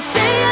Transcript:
say